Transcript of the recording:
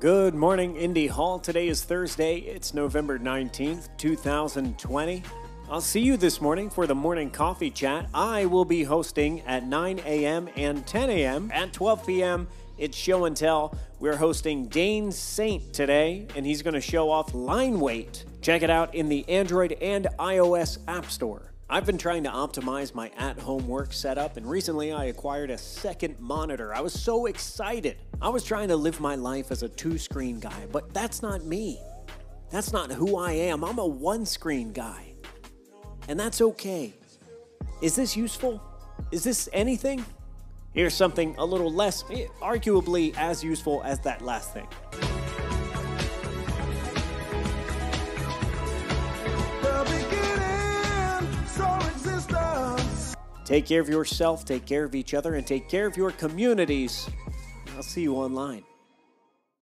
Good morning, Indy Hall. Today is Thursday. It's November 19th, 2020. I'll see you this morning for the morning coffee chat. I will be hosting at 9 a.m. and 10 a.m. At 12 p.m., it's show and tell. We're hosting Dane Saint today, and he's going to show off line weight. Check it out in the Android and iOS App Store. I've been trying to optimize my at home work setup, and recently I acquired a second monitor. I was so excited. I was trying to live my life as a two screen guy, but that's not me. That's not who I am. I'm a one screen guy. And that's okay. Is this useful? Is this anything? Here's something a little less, eh, arguably as useful as that last thing. Take care of yourself, take care of each other, and take care of your communities. I'll see you online.